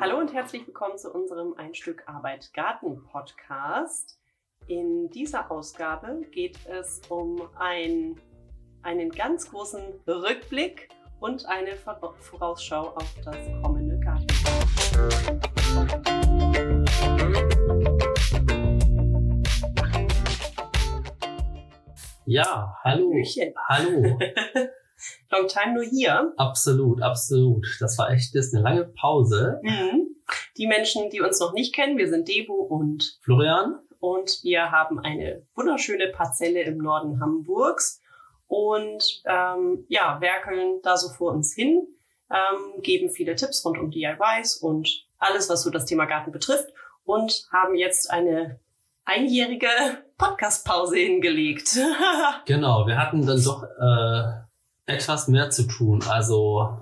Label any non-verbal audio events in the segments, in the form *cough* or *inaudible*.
Hallo und herzlich willkommen zu unserem Ein Stück Arbeit Garten Podcast. In dieser Ausgabe geht es um ein, einen ganz großen Rückblick und eine Vorausschau auf das kommende Gartenjahr. Ja, hallo. Hallöchen. Hallo. *laughs* Long time nur hier. absolut, absolut. Das war echt jetzt eine lange Pause. Mhm. Die Menschen, die uns noch nicht kennen, wir sind Debo und Florian? und wir haben eine wunderschöne Parzelle im Norden Hamburgs und ähm, ja, werkeln da so vor uns hin, ähm, geben viele Tipps rund um DIYs und alles, was so das Thema Garten betrifft und haben jetzt eine einjährige Podcast-Pause hingelegt. *laughs* Genau, wir hatten dann doch äh, etwas mehr zu tun. Also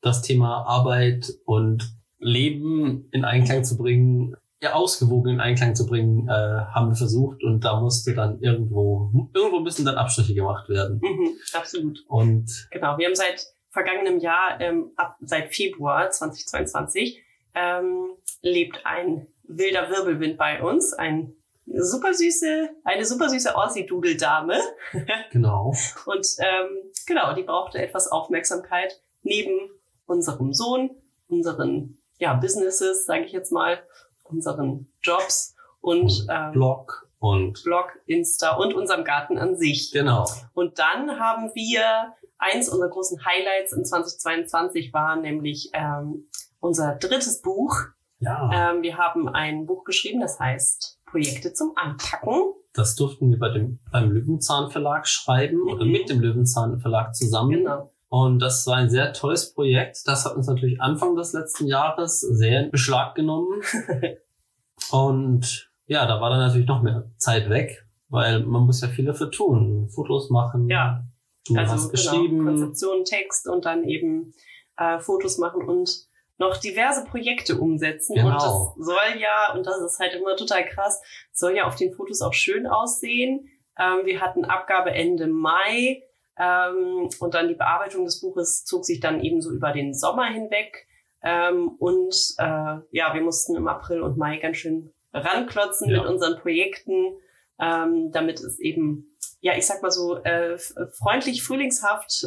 das Thema Arbeit und Leben in Einklang zu bringen, ja, ausgewogen in Einklang zu bringen, äh, haben wir versucht und da musste dann irgendwo, irgendwo müssen dann Abstriche gemacht werden. mhm, absolut. Und Genau, wir haben seit vergangenem Jahr, ähm, ab seit Februar 2022, ähm, lebt ein wilder Wirbelwind bei uns, ein super süße, eine super süße Aussie-Dudel-Dame. *laughs* genau, Und ähm, genau, die brauchte etwas Aufmerksamkeit neben unserem Sohn, unseren ja, Businesses, sage ich jetzt mal, unseren Jobs und ähm, Blog und Blog, Insta und unserem Garten an sich. genau. Und dann haben wir eins unserer großen Highlights in 2022 war nämlich ähm, unser drittes Buch. Ja, Ähm, wir haben ein Buch geschrieben, das heißt Projekte zum Anpacken. Das durften wir bei dem, beim Löwenzahn Verlag schreiben oder Mhm. mit dem Löwenzahn Verlag zusammen. Genau. Und das war ein sehr tolles Projekt. Das hat uns natürlich Anfang des letzten Jahres sehr in Beschlag genommen. *laughs* Und ja, da war dann natürlich noch mehr Zeit weg, weil man muss ja viel dafür tun. Fotos machen. Ja. Du also hast genau, geschrieben. Konzeption, Text und dann eben äh, Fotos machen und noch diverse Projekte umsetzen. Und Genau. das soll ja, und das ist halt immer total krass, soll ja auf den Fotos auch schön aussehen. Ähm, wir hatten Abgabe Ende Mai ähm, und dann die Bearbeitung des Buches zog sich dann eben so über den Sommer hinweg. Ähm, und äh, ja, wir mussten im April und Mai ganz schön ranklotzen Ja. mit unseren Projekten, ähm, damit es eben ja, ich sag mal so, äh, freundlich frühlingshaft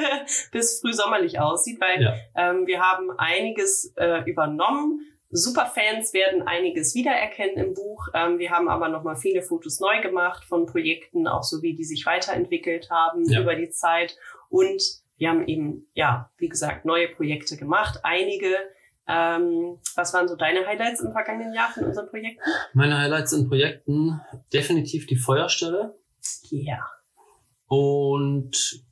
*laughs* bis frühsommerlich aussieht, weil Ja. ähm, wir haben einiges äh, übernommen. Superfans werden einiges wiedererkennen im Buch. Ähm, wir haben aber nochmal viele Fotos neu gemacht von Projekten, auch so wie die sich weiterentwickelt haben Ja. über die Zeit. Und wir haben eben, ja, wie gesagt, neue Projekte gemacht. Einige. Ähm, was waren so deine Highlights im vergangenen Jahr von unseren Projekten? Meine Highlights in Projekten definitiv die Feuerstelle Ja. und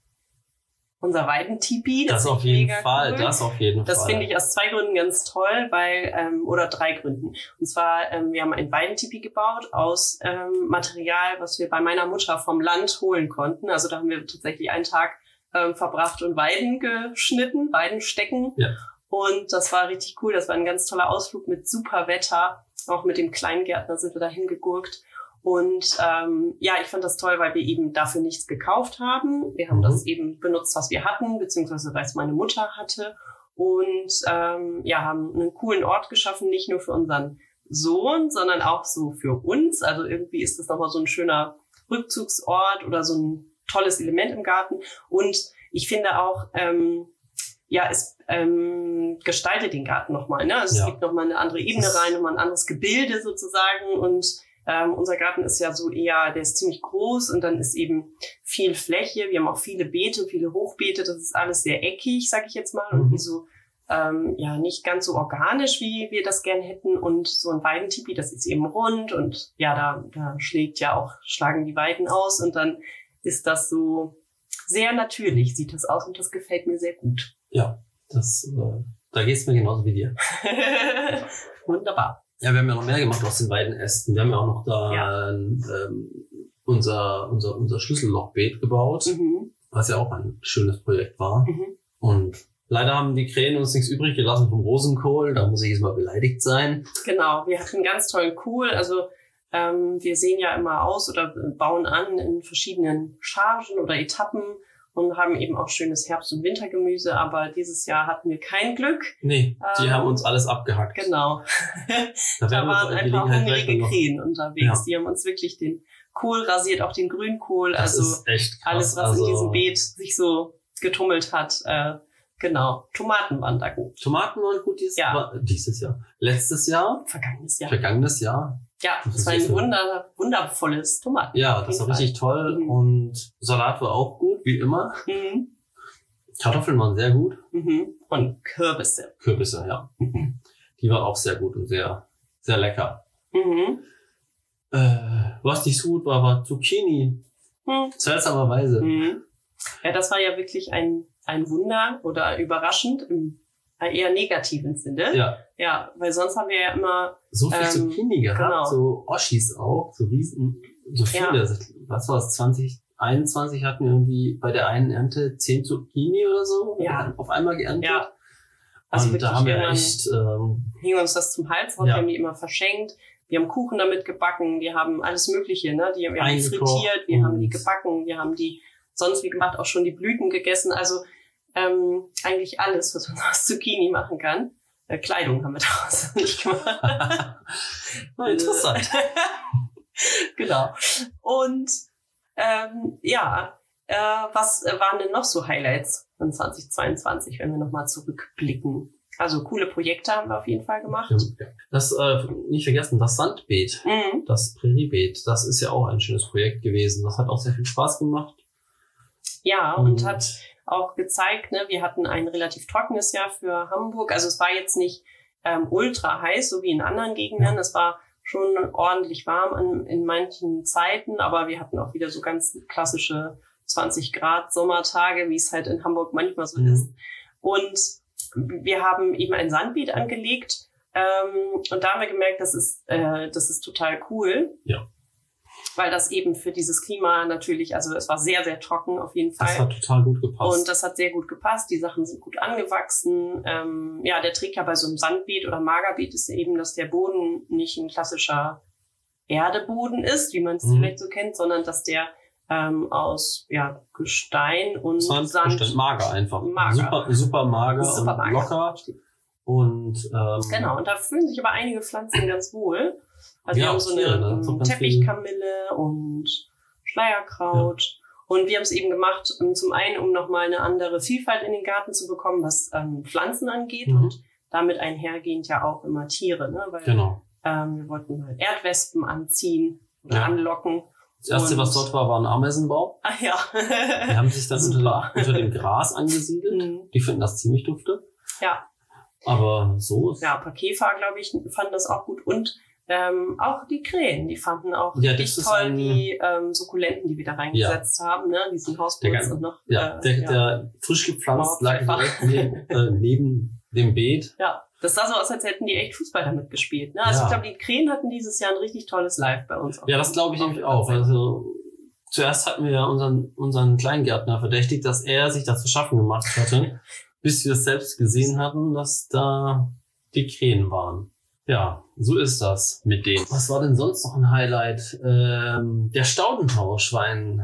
Unser Weidentipi. das, ist auf jeden mega Fall, cool. das auf jeden Das Fall. finde ich aus zwei Gründen ganz toll, weil, ähm, oder drei Gründen. Und zwar, ähm, wir haben ein Weidentipi gebaut aus ähm, Material, was wir bei meiner Mutter vom Land holen konnten. Also da haben wir tatsächlich einen Tag ähm, verbracht und Weiden geschnitten, Weidenstecken. Ja. Und das war richtig cool. Das war ein ganz toller Ausflug mit super Wetter. Auch mit dem Kleingärtner sind wir da hingegurkt. Und ähm, ja, ich fand das toll, weil wir eben dafür nichts gekauft haben. Wir haben Mhm. das eben benutzt, was wir hatten, beziehungsweise was meine Mutter hatte. Und ähm, ja, haben einen coolen Ort geschaffen, nicht nur für unseren Sohn, sondern auch so für uns. Also irgendwie ist das nochmal so ein schöner Rückzugsort oder so ein tolles Element im Garten. Und ich finde auch, ähm, ja, es ähm, gestaltet den Garten nochmal. Ne? Also Ja. es gibt nochmal eine andere Ebene rein, nochmal ein anderes Gebilde sozusagen. Und ähm, unser Garten ist ja so eher, der ist ziemlich groß und dann ist eben viel Fläche. Wir haben auch viele Beete, viele Hochbeete. Das ist alles sehr eckig, sag ich jetzt mal. Mhm. Irgendwie so ähm, ja nicht ganz so organisch, wie wir das gern hätten. Und so ein Weidentipi, das ist eben rund und ja, da, da schlägt ja auch, schlagen die Weiden aus und dann ist das so sehr natürlich, sieht das aus und das gefällt mir sehr gut. Ja, das, äh, da geht's mir genauso wie dir. *laughs* Wunderbar. Ja, wir haben ja noch mehr gemacht aus den beiden Ästen. Wir haben ja auch noch da Ja. ähm, unser, unser, unser Schlüssellochbeet gebaut, Mhm. was ja auch ein schönes Projekt war. Mhm. Und leider haben die Krähen uns nichts übrig gelassen vom Rosenkohl. Da muss ich jetzt mal beleidigt sein. Genau, wir hatten einen ganz tollen Kohl. Also ähm, wir sehen ja immer aus oder bauen an in verschiedenen Chargen oder Etappen. Und haben eben auch schönes Herbst- und Wintergemüse. Aber dieses Jahr hatten wir kein Glück. Nee, die Ähm, haben uns alles abgehackt. Genau. *laughs* Da Da waren ein paar hungrige Krähen unterwegs. Ja. Die haben uns wirklich den Kohl rasiert, auch den Grünkohl. Das also krass. alles, was also, in diesem Beet sich so getummelt hat. Äh, genau. Tomaten waren da gut. Tomaten waren gut dieses, Ja. war- dieses Jahr. Letztes Jahr, Vergangenes Jahr. vergangenes Jahr. Ja, Das war ein wunder, wundervolles Tomaten. Ja, das war richtig toll Mhm. und Salat war auch gut, wie immer. Mhm. Kartoffeln waren sehr gut. Mhm. Und Kürbisse. Kürbisse, ja. Die waren auch sehr gut und sehr, sehr lecker. Mhm. Äh, was nicht so gut war, war Zucchini. Mhm. Seltsamerweise. Mhm. Ja, das war ja wirklich ein, ein Wunder oder überraschend im eher negativen Sinne. Ja, Ja, weil sonst haben wir ja immer, so viel Ähm, Zucchini gehabt, genau. so Oschis auch, so riesen, so Ja. viele. Was war es, 2021 hatten wir irgendwie bei der einen Ernte 10 Zucchini oder so Ja. auf einmal geerntet. ja, also und da haben wir echt, ähm, hing uns das zum Hals Ja. wir haben die immer verschenkt. Wir haben Kuchen damit gebacken, wir haben alles Mögliche, ne? Die, wir haben die Eingekocht frittiert, wir haben die gebacken, wir haben die sonst wie gemacht auch schon die Blüten gegessen. Also ähm, eigentlich alles, was man *laughs* aus Zucchini machen kann. Äh, Kleidung haben wir daraus nicht gemacht. *laughs* interessant. *laughs* genau. Und ähm, ja, äh, was waren denn noch so Highlights von 2022, wenn wir nochmal zurückblicken? Also coole Projekte haben wir auf jeden Fall gemacht. Das äh, nicht vergessen, das Sandbeet, Mhm. das Präriebeet, das ist ja auch ein schönes Projekt gewesen. Das hat auch sehr viel Spaß gemacht. Ja, und hat auch gezeigt, ne, wir hatten ein relativ trockenes Jahr für Hamburg. Also es war jetzt nicht ähm, ultra heiß, so wie in anderen Gegenden. Es war schon ordentlich warm an, in manchen Zeiten, aber wir hatten auch wieder so ganz klassische 20 Grad Sommertage, wie es halt in Hamburg manchmal so Mhm. ist. Und wir haben eben ein Sandbeet angelegt ähm, und da haben wir gemerkt, das ist, äh, das ist total cool. Ja. Weil das eben für dieses Klima natürlich, also es war sehr, sehr trocken auf jeden Fall. Das hat total gut gepasst. Und das hat sehr gut gepasst. Die Sachen sind gut angewachsen. Ähm, ja, der Trick ja bei so einem Sandbeet oder Magerbeet ist eben, dass der Boden nicht ein klassischer Erdeboden ist, wie man es Mhm. vielleicht so kennt, sondern dass der ähm, aus ja, Gestein und Sand, Sand. bestimmt mager einfach. Mager. Super, super mager Super und mager. locker. Und ähm, Genau, und da fühlen sich aber einige Pflanzen ganz wohl. Also wir Ja, haben so eine ne? Ähm, ganz Teppichkamille und Schleierkraut. Und wir haben es eben gemacht, um, zum einen, um nochmal eine andere Vielfalt in den Garten zu bekommen, was ähm, Pflanzen angeht Mhm. und damit einhergehend ja auch immer Tiere, ne? Weil Genau. ähm, wir wollten mal Erdwespen anziehen oder Ja. anlocken. Das erste, Und- was dort war, war ein Ameisenbau. Ah ja. *laughs* Die haben sich dann *laughs* unter, unter dem Gras angesiedelt. Mhm. Die finden das ziemlich dufte. Ja. Aber so ist ja, ein paar Käfer, glaube ich, fanden das auch gut. Und ähm, auch die Krähen, die fanden auch Ja, richtig toll ein- die ähm, Sukkulenten, die wir da reingesetzt haben, ne? diesen ganz- und noch. Ja, äh, der, ja. der frisch gepflanzt lag direkt *laughs* neben, äh, neben dem Beet. ja, das sah so aus, als hätten die echt Fußball damit gespielt. Ne? Also Ja. ich glaube, die Krähen hatten dieses Jahr ein richtig tolles Live bei uns. Ja, das glaube ich nämlich auch. Also zuerst hatten wir ja unseren, unseren Kleingärtner verdächtigt, dass er sich das zu schaffen gemacht hatte, *laughs* bis wir es selbst gesehen hatten, dass da die Krähen waren. Ja, so ist das mit denen. Was war denn sonst noch ein Highlight? Ähm, der Staudentausch war ein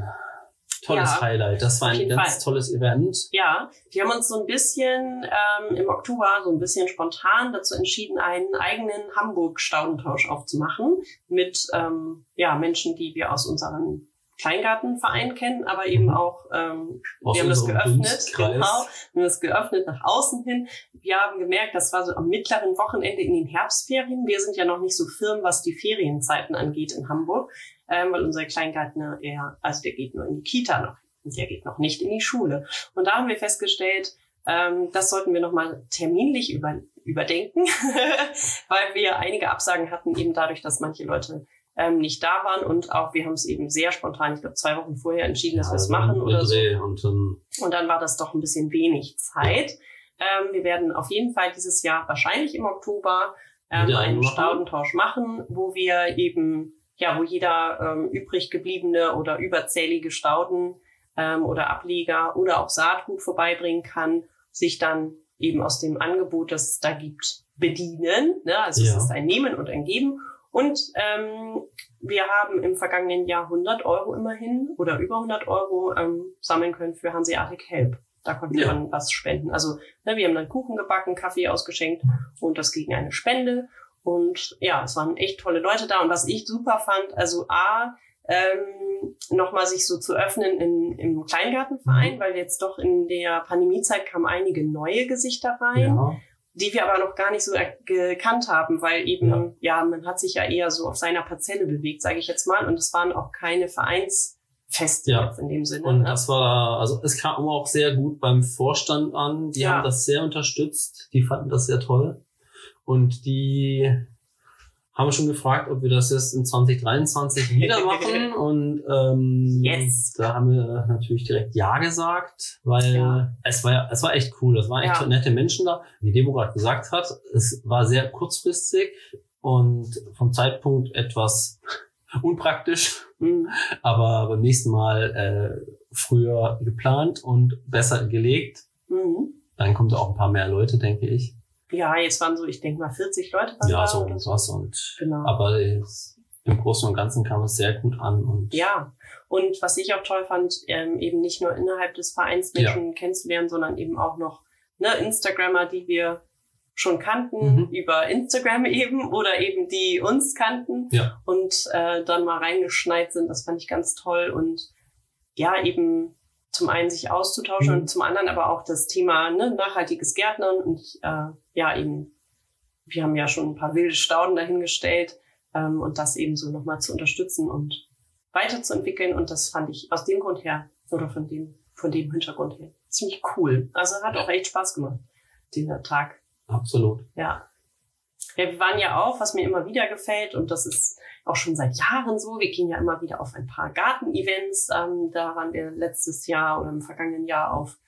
tolles Ja, Highlight. Das war ein ganz Fall. tolles Event. Ja, wir haben uns so ein bisschen ähm, im Oktober so ein bisschen spontan dazu entschieden, einen eigenen Hamburg-Staudentausch aufzumachen mit ähm, ja, Menschen, die wir aus unserem Kleingartenverein kennen, aber eben Mhm. auch ähm, Aus wir haben das geöffnet, genau, wir haben das geöffnet nach außen hin. Wir haben gemerkt, das war so am mittleren Wochenende in den Herbstferien. Wir sind ja noch nicht so firm, was die Ferienzeiten angeht in Hamburg, ähm, weil unser Kleingärtner eher, also der geht nur in die Kita noch, und der geht noch nicht in die Schule. Und da haben wir festgestellt, ähm, das sollten wir nochmal terminlich über, überdenken, *laughs* weil wir einige Absagen hatten, eben dadurch, dass manche Leute ähm, nicht da waren und auch wir haben es eben sehr spontan, ich glaube zwei Wochen vorher entschieden, dass wir es Also machen der oder so. Und dann, Und dann war das doch ein bisschen wenig Zeit. Ähm, wir werden auf jeden Fall dieses Jahr wahrscheinlich im Oktober ähm, einen? Staudentausch machen, wo wir eben, ja, wo jeder ähm, übrig gebliebene oder überzählige Stauden ähm, oder Ableger oder auch Saatgut vorbeibringen kann, sich dann eben aus dem Angebot, das es da gibt, bedienen. Ne? Also Ja. es ist ein Nehmen und ein Geben. Und ähm, wir haben im vergangenen Jahr 100 Euro immerhin oder über 100 Euro ähm, sammeln können für Hanseatic Help. Da konnten wir Ja. dann was spenden. Also ne, wir haben dann Kuchen gebacken, Kaffee ausgeschenkt und das gegen eine Spende. Und ja, es waren echt tolle Leute da. Und was ich super fand, also A, ähm, nochmal sich so zu öffnen in, im Kleingartenverein, Mhm. weil jetzt doch in der Pandemiezeit kamen einige neue Gesichter rein Ja. Die wir aber noch gar nicht so gekannt haben, weil eben, ja. Ja. man hat sich ja eher so auf seiner Parzelle bewegt, sage ich jetzt mal. Und es waren auch keine Vereinsfeste Ja. in dem Sinne. Und ne? das war, also es kam auch sehr gut beim Vorstand an. Die Ja. haben das sehr unterstützt. Die fanden das sehr toll. Und die haben schon gefragt, ob wir das jetzt in 2023 wieder *laughs* machen. Und ähm, Yes. da haben wir natürlich direkt Ja gesagt, weil Ja. es war ja, es war echt cool. Es waren echt Ja. nette Menschen da. Wie Debo gerade gesagt hat, es war sehr kurzfristig und vom Zeitpunkt etwas *laughs* unpraktisch Mhm. aber beim nächsten Mal äh, früher geplant und besser gelegt. Mhm. Dann kommt auch ein paar mehr Leute, denke ich. Ja, jetzt waren so, ich denke mal, 40 Leute waren Ja, da. so oder und was. Und Genau. aber im Großen und Ganzen kam es sehr gut an und Ja, und was ich auch toll fand, ähm, eben nicht nur innerhalb des Vereins Menschen kennenzulernen, sondern eben auch noch ne, Instagrammer, die wir schon kannten, Mhm. über Instagram *laughs* eben oder eben die uns kannten Ja. und äh, dann mal reingeschneit sind. Das fand ich ganz toll und ja, eben zum einen sich auszutauschen Mhm. und zum anderen aber auch das Thema ne, nachhaltiges Gärtnern und äh, ja eben, wir haben ja schon ein paar wilde Stauden dahingestellt ähm, und das eben so nochmal zu unterstützen und weiterzuentwickeln und das fand ich aus dem Grund her oder von dem von dem Hintergrund her ziemlich cool. Also hat auch echt Spaß gemacht, dieser Tag. absolut. Ja. ja. Wir waren ja auch, was mir immer wieder gefällt, und das ist auch schon seit Jahren so, wir gehen ja immer wieder auf ein paar Garten-Events. Ähm, da waren wir letztes Jahr oder im vergangenen Jahr auf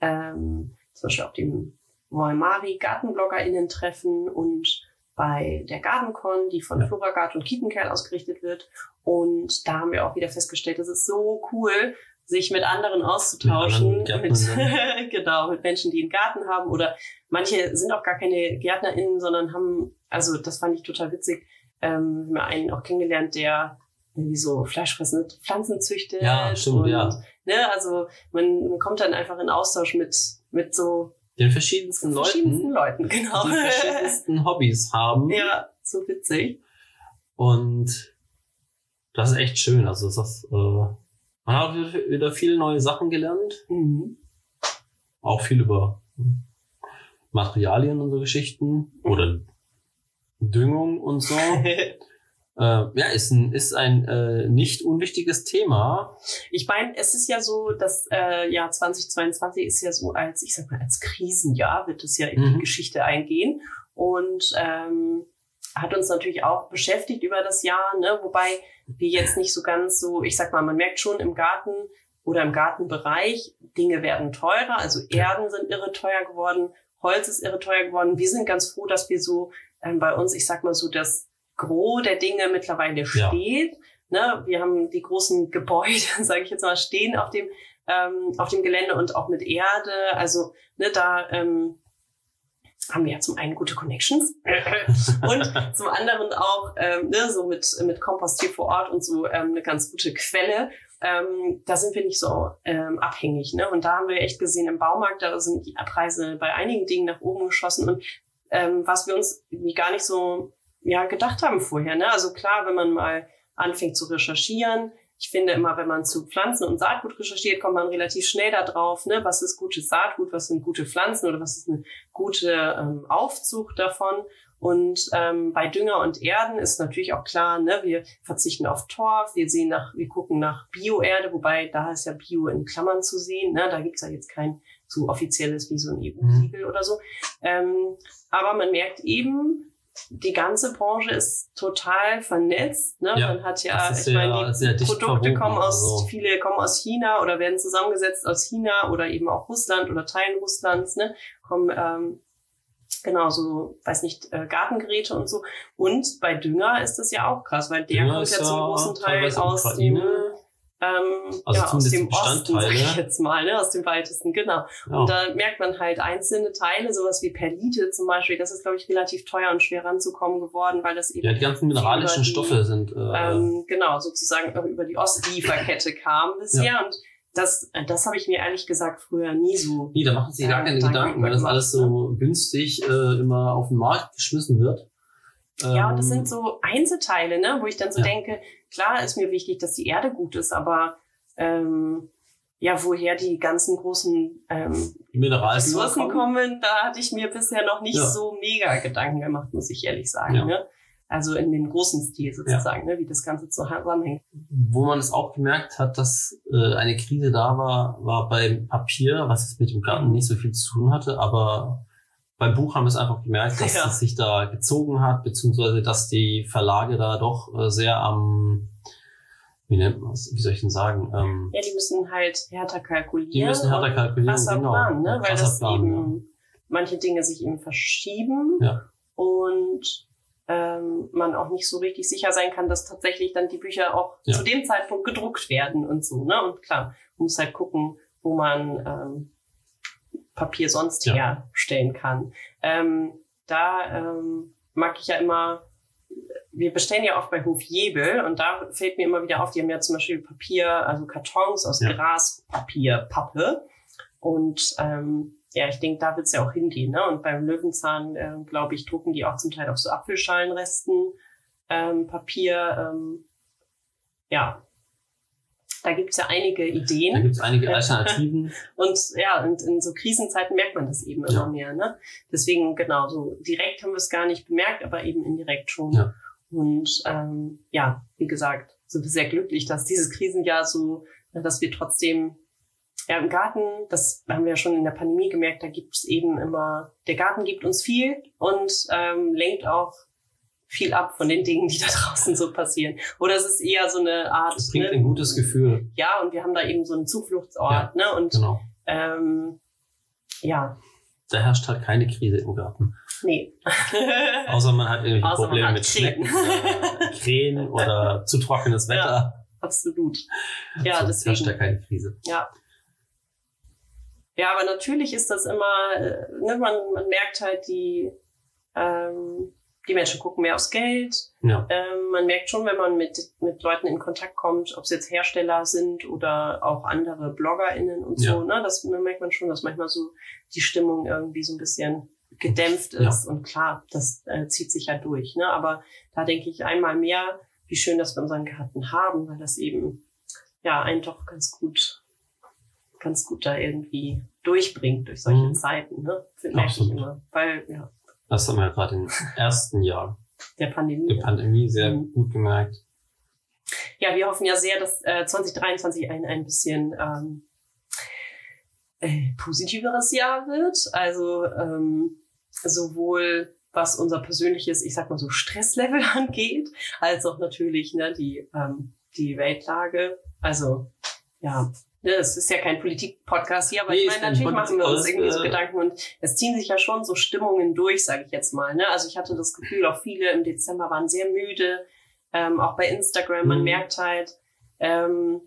ähm, zum Beispiel auf dem Moimari GartenbloggerInnen-Treffen und bei der Gartencon, die von Ja. Floragard und Kietenkerl ausgerichtet wird. Und da haben wir auch wieder festgestellt, es ist so cool, sich mit anderen auszutauschen. Mit anderen Mit, *laughs* genau, mit Menschen, die einen Garten haben. Oder manche sind auch gar keine GärtnerInnen, sondern haben, also das fand ich total witzig, ähm, wir haben einen auch kennengelernt, der irgendwie so fleischfressende Pflanzen züchtet. Ja, stimmt, und, ja. Ne, also man, man kommt dann einfach in Austausch mit, mit so Den verschiedensten verschiedensten Leuten, Leuten, genau. die verschiedensten Hobbys haben. *laughs* ja, so witzig. Und das ist echt schön. Also ist, äh, man hat wieder viele neue Sachen gelernt. Mhm. Auch viel über Materialien und so Geschichten. Oder Düngung und so. *laughs* Äh, ja, ist ein, ist ein äh, nicht unwichtiges Thema. Ich meine, es ist ja so, das äh, Jahr 2022 ist ja so als, ich sag mal, als Krisenjahr wird es ja in die Mhm. Geschichte eingehen und ähm, hat uns natürlich auch beschäftigt über das Jahr, ne? wobei wir jetzt nicht so ganz so, ich sag mal, man merkt schon im Garten oder im Gartenbereich, Dinge werden teurer, also. Erden sind irre teuer geworden, Holz ist irre teuer geworden. Wir sind ganz froh, dass wir so ähm, bei uns, ich sag mal so, das Gros der Dinge mittlerweile Ja. steht. Ne? Wir haben die großen Gebäude, *laughs* sage ich jetzt mal, stehen auf dem ähm, auf dem Gelände und auch mit Erde. Also ne, da ähm, haben wir ja zum einen gute Connections *laughs* und zum anderen auch ähm, ne, so mit mit Kompost hier vor Ort und so ähm, eine ganz gute Quelle. Ähm, da sind wir nicht so ähm, abhängig. Ne? Und da haben wir echt gesehen im Baumarkt, da sind die Preise bei einigen Dingen nach oben geschossen und ähm, was wir uns irgendwie gar nicht so ja gedacht haben vorher. Ne? Also klar, wenn man mal anfängt zu recherchieren, ich finde immer, wenn man zu Pflanzen und Saatgut recherchiert, kommt man relativ schnell da drauf, ne? was ist gutes Saatgut, was sind gute Pflanzen oder was ist eine gute ähm, Aufzucht davon. Und ähm, bei Dünger und Erden ist natürlich auch klar, ne, wir verzichten auf Torf, wir sehen nach, wir gucken nach Bioerde, wobei da ist ja Bio in Klammern zu sehen, ne, da gibt's ja jetzt kein so offizielles wie so ein EU-Siegel oder so. Ähm, aber man merkt eben, die ganze Branche ist total vernetzt. Ne? Ja, man hat ja, ich meine, die Produkte kommen aus, also. viele kommen aus China oder werden zusammengesetzt aus China oder eben auch Russland oder Teilen Russlands, ne? Kommen ähm, genau so, weiß nicht, äh, Gartengeräte und so. Und bei Dünger ist das ja auch krass, weil der Dünger kommt ja zum großen Teil aus dem Ukraine. Ähm, Also ja, aus dem Osten, sag ich jetzt mal, ne? aus dem weitesten, genau. Ja. Und da merkt man halt einzelne Teile, sowas wie Perlite zum Beispiel, das ist, glaube ich, relativ teuer und schwer ranzukommen geworden, weil das eben ja, die ganzen mineralischen die, Stoffe sind. Äh, ähm, genau, sozusagen auch über die Ostlieferkette *laughs* kam bisher. Und das, äh, das habe ich mir ehrlich gesagt früher nie so. nee, da machen sie gar äh, keine Gedanken weil das alles so günstig äh, immer auf den Markt geschmissen wird. Ja, und das Ähm, sind so Einzelteile, ne, wo ich dann so Ja. denke, klar ist mir wichtig, dass die Erde gut ist, aber ähm, ja, woher die ganzen großen ähm, Ressourcen kommen. kommen, da hatte ich mir bisher noch nicht Ja. so mega Gedanken gemacht, muss ich ehrlich sagen. Ja. Ne? Also in dem großen Stil sozusagen, ne, wie das Ganze zusammenhängt. Wo man es auch gemerkt hat, dass äh, eine Krise da war, war beim Papier, was es mit dem Garten nicht so viel zu tun hatte, aber beim Buch haben wir es einfach gemerkt, dass *laughs* Ja. es sich da gezogen hat, beziehungsweise dass die Verlage da doch äh, sehr am, wie nennt man es, wie soll ich denn sagen, ähm, Ja, die müssen halt härter kalkulieren. die müssen härter kalkulieren, krasser genau. planen, ne? Ja, weil das Plan, eben manche Dinge sich eben verschieben Ja. und ähm, man auch nicht so richtig sicher sein kann, dass tatsächlich dann die Bücher auch Ja. zu dem Zeitpunkt gedruckt werden und so. Ne? Und klar, man muss halt gucken, wo man ähm, Papier sonst Ja. herstellen kann. Ähm, da ähm, mag ich ja immer, wir bestellen ja oft bei Hof Jebel und da fällt mir immer wieder auf, die haben ja zum Beispiel Papier, also Kartons aus Ja. Graspapier, Pappe. Und ähm, ja, ich denke, da wird's ja auch hingehen. Ne? Und beim Löwenzahn, äh, glaube ich, drucken die auch zum Teil auf so Apfelschalenresten ähm, Papier. Ähm, ja, da gibt's ja einige Da Ideen. gibt es einige *laughs* Alternativen. Und ja, und in so Krisenzeiten merkt man das eben Ja. immer mehr. Ne? Deswegen, genau, so direkt haben wir es gar nicht bemerkt, aber eben indirekt schon. Ja. Und ähm, ja, wie gesagt, sind wir sehr glücklich, dass dieses Krisenjahr so, dass wir trotzdem ja, im Garten, das haben wir ja schon in der Pandemie gemerkt, da gibt es eben immer, der Garten gibt uns viel und ähm, lenkt auch viel ab von den Dingen, die da *laughs* draußen so passieren. Oder es ist eher so eine Art, Das bringt ne, ein gutes Gefühl. ja, und wir haben da eben so einen Zufluchtsort, ne? Und Genau. ähm, ja, Da herrscht halt keine Krise im Garten. nee. *laughs* Außer man hat irgendwelche Außer Probleme mit Krähen. Schnecken, äh, Krähen *laughs* oder zu trockenes Wetter. Absolut. Ja, Sonst herrscht da deswegen. keine Krise. Ja. Ja, aber natürlich ist das immer, äh, ne, man, man merkt halt, die, ähm, die Menschen gucken mehr aufs Geld. Ja. Ähm, man merkt schon, wenn man mit, mit Leuten in Kontakt kommt, ob es jetzt Hersteller sind oder auch andere BloggerInnen und so, ne, das da merkt man schon, dass manchmal so die Stimmung irgendwie so ein bisschen gedämpft Ja. ist. Und klar, das äh, zieht sich ja durch. Ne? Aber da denke ich einmal mehr, wie schön, dass wir unseren Garten haben, weil das eben ja einen doch ganz gut, ganz gut da irgendwie durchbringt durch solche Mhm. Zeiten. Ne? Merke ich immer. Weil ja, Das haben wir gerade im ersten Jahr der Pandemie. der Pandemie sehr Mhm. gut gemerkt. Ja, wir hoffen ja sehr, dass äh, 2023 ein, ein bisschen ähm, äh, positiveres Jahr wird. Also ähm, sowohl was unser persönliches, ich sag mal so Stresslevel *laughs* angeht, als auch natürlich ne, die ähm, die Weltlage. Also ja, es ist ja kein Politik-Podcast hier, aber Nee, ich meine, natürlich machen wir uns irgendwie so äh, Gedanken und es ziehen sich ja schon so Stimmungen durch, sage ich jetzt mal. Ne? Also ich hatte das Gefühl, auch viele im Dezember waren sehr müde, ähm, auch bei Instagram. Man Mhm. merkt halt, ähm,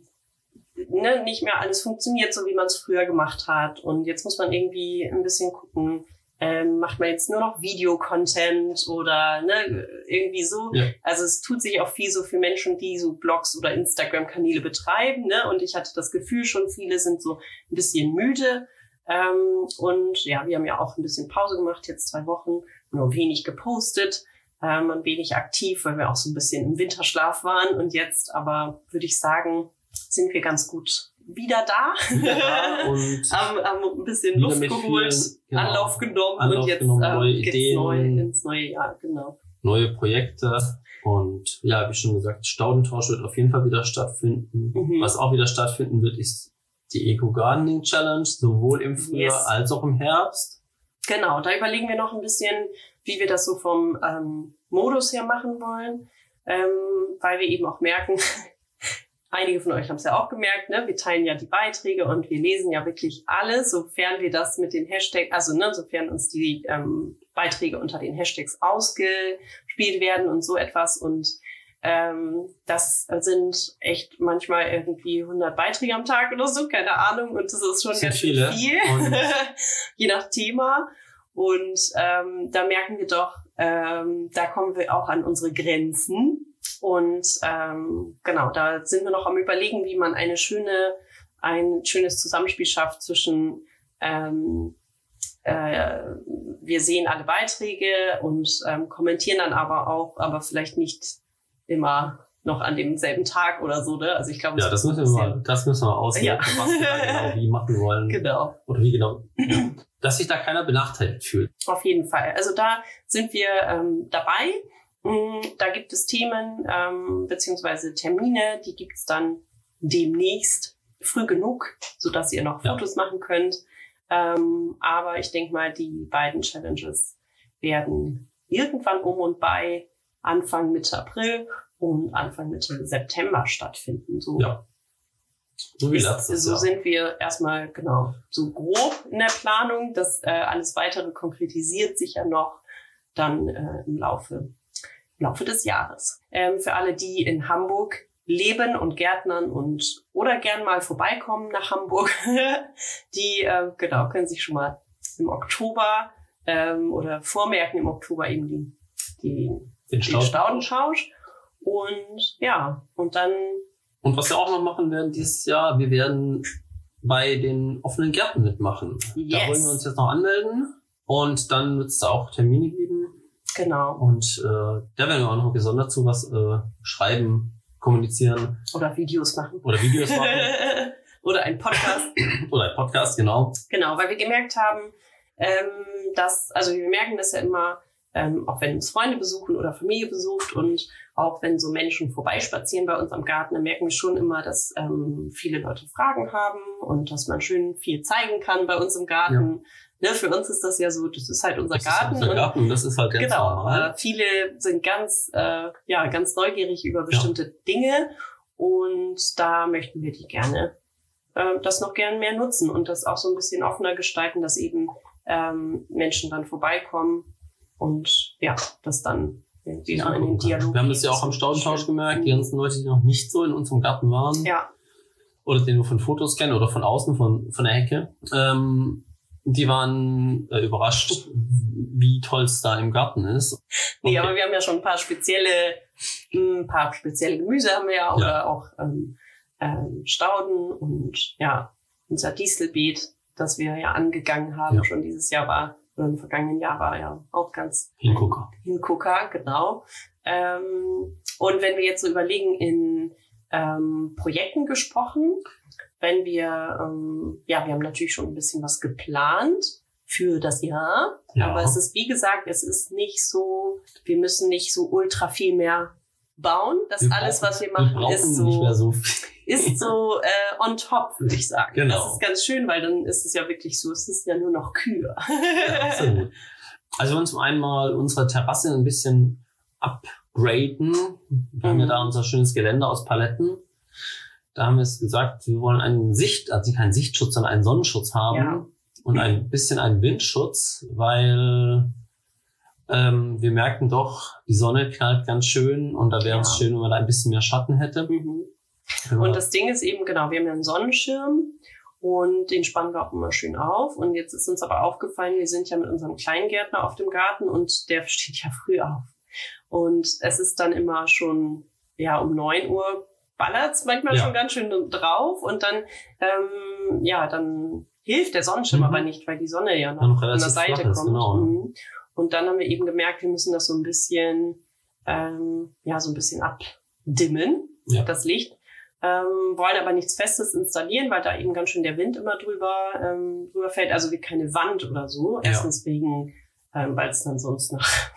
ne, nicht mehr alles funktioniert so, wie man es früher gemacht hat. Und jetzt muss man irgendwie ein bisschen gucken, ähm, macht man jetzt nur noch Videocontent oder ne, irgendwie so. Ja. Also es tut sich auch viel so für Menschen, die so Blogs oder Instagram-Kanäle betreiben. Ne? Und ich hatte das Gefühl schon, viele sind so ein bisschen müde. Ähm, und ja, wir haben ja auch ein bisschen Pause gemacht, jetzt zwei Wochen, nur wenig gepostet ähm, und wenig aktiv, weil wir auch so ein bisschen im Winterschlaf waren. Und jetzt aber würde ich sagen, sind wir ganz gut wieder da. Ja, *laughs* und haben, haben ein bisschen Wieder Luft geholt, vielen, genau, Anlauf genommen Anlauf und jetzt genommen, ähm, neue geht's Ideen. neu ins neue Jahr, genau. neue Projekte. Und ja, wie schon gesagt, Staudentausch wird auf jeden Fall wieder stattfinden. Mhm. Was auch wieder stattfinden wird, ist die Eco Gardening Challenge, sowohl im Frühjahr Yes. als auch im Herbst. Genau, da überlegen wir noch ein bisschen, wie wir das so vom ähm, Modus her machen wollen, ähm, weil wir eben auch merken, *laughs* einige von euch haben es ja auch gemerkt, ne? wir teilen ja die Beiträge und wir lesen ja wirklich alles, sofern wir das mit den Hashtags, also ne, sofern uns die ähm, Beiträge unter den Hashtags ausgespielt werden und so etwas und Ähm, das sind echt manchmal irgendwie 100 Beiträge am Tag oder so, keine Ahnung. Und das ist schon Das ganz viele. viel, *laughs* je nach Thema. Und ähm, da merken wir doch, ähm, da kommen wir auch an unsere Grenzen. Und ähm, genau, da sind wir noch am Überlegen, wie man eine schöne, ein schönes Zusammenspiel schafft zwischen ähm, äh, wir sehen alle Beiträge und ähm, kommentieren dann aber auch, aber vielleicht nicht immer noch an demselben Tag oder so, ne? Also ich glaube, Ja, das müssen wir mal, das müssen wir auswerten, Ja. was wir da genau wie machen wollen. Genau. Oder wie genau. Dass sich da keiner benachteiligt fühlt. Auf jeden Fall. Also da sind wir ähm, dabei. Mm, Da gibt es Themen ähm, beziehungsweise Termine, die gibt es dann demnächst früh genug, sodass ihr noch Ja. Fotos machen könnt. Ähm, aber ich denke mal, die beiden Challenges werden irgendwann um und bei Anfang Mitte April und Anfang Mitte September stattfinden. So Ja. So wie letztes so Jahr. sind wir erstmal genau so grob in der Planung. Das äh, alles weitere konkretisiert sich ja noch dann äh, im Laufe Laufe des Jahres. Ähm, für alle, die in Hamburg leben und Gärtnern und oder gern mal vorbeikommen nach Hamburg, *laughs* die äh, genau können sich schon mal im Oktober ähm, oder vormerken im Oktober eben die, die Den den Stau. Staudenschausch. Und ja, und dann Und was wir auch noch machen werden dieses Jahr, wir werden bei den offenen Gärten mitmachen. Da Yes. wollen wir uns jetzt noch anmelden. Und dann wird es da auch Termine geben. Genau. Und äh, da werden wir auch noch gesondert zu was äh, schreiben, kommunizieren Oder Videos machen. oder Videos *laughs* machen. Oder ein Podcast. oder ein Podcast, genau. genau, weil wir gemerkt haben, ähm, dass, also wir merken das ja immer, ähm, auch wenn uns Freunde besuchen oder Familie besucht und auch wenn so Menschen vorbeispazieren bei uns am Garten, dann merken wir schon immer, dass ähm, viele Leute Fragen haben und dass man schön viel zeigen kann bei uns im Garten. Ne, für uns ist das ja so, das ist halt unser Das Garten. ist unser Garten und das ist halt ganz Genau, normal. äh, viele sind ganz, äh, ja, ganz neugierig über bestimmte Dinge und da möchten wir die gerne, äh, das noch gern mehr nutzen und das auch so ein bisschen offener gestalten, dass eben ähm, Menschen dann vorbeikommen und ja, das dann irgendwie in den Dialog. Wir haben das ja auch am Staudentausch gemerkt, die ganzen Leute, die noch nicht so in unserem Garten waren Ja, oder den wir von Fotos kennen oder von außen, von, von der Hecke, ähm, die waren äh, überrascht, wie toll es da im Garten ist. nee, Okay. aber wir haben ja schon ein paar spezielle, ein paar spezielle Gemüse haben wir ja, oder Ja. auch ähm, ähm, Stauden und ja, unser Distelbeet, das wir ja angegangen haben, Ja. schon dieses Jahr war, oder im vergangenen Jahr war ja auch ganz Hingucker. Hingucker, genau. Ähm, und wenn wir jetzt so überlegen, in ähm, Projekten gesprochen, wenn wir, ähm, ja, wir haben natürlich schon ein bisschen was geplant für das Jahr, Ja. aber es ist, wie gesagt, es ist nicht so, wir müssen nicht so ultra viel mehr bauen. Das Wir alles, brauchen- was wir Wir machen, brauchen ist so, so ist so äh, on top, würde ich sagen. Genau. Das ist ganz schön, weil dann ist es ja wirklich so, es ist ja nur noch Kühe. Ja, *laughs* absolut. Also wir wollen zum einen mal unsere Terrasse ein bisschen upgraden. Wir haben ja Mhm. da unser schönes Geländer aus Paletten. Da haben wir es gesagt, wir wollen einen Sicht, also keinen Sichtschutz, sondern einen Sonnenschutz haben Ja. und ein bisschen einen Windschutz, weil ähm, wir merken doch, die Sonne knallt ganz schön und da wäre es Ja. schön, wenn man da ein bisschen mehr Schatten hätte. Mhm. Und das Ding ist eben, genau, wir haben ja einen Sonnenschirm und den spannen wir auch immer schön auf. Und jetzt ist uns aber aufgefallen, wir sind ja mit unserem Kleingärtner auf dem Garten und der *laughs* steht ja früh auf. Und es ist dann immer schon, ja, um neun Uhr ballert's manchmal Ja. schon ganz schön drauf und dann, ähm, ja, dann hilft der Sonnenschirm Mhm. aber nicht, weil die Sonne ja noch, Ja, noch von der Seite ist, kommt. genau. Mhm. Und dann haben wir eben gemerkt, wir müssen das so ein bisschen, ähm, ja, so ein bisschen abdimmen Ja. das Licht. Ähm, wollen aber nichts Festes installieren, weil da eben ganz schön der Wind immer drüber, ähm, drüber fällt. Also wie keine Wand oder so. Erstens wegen, ähm, weil es dann sonst nach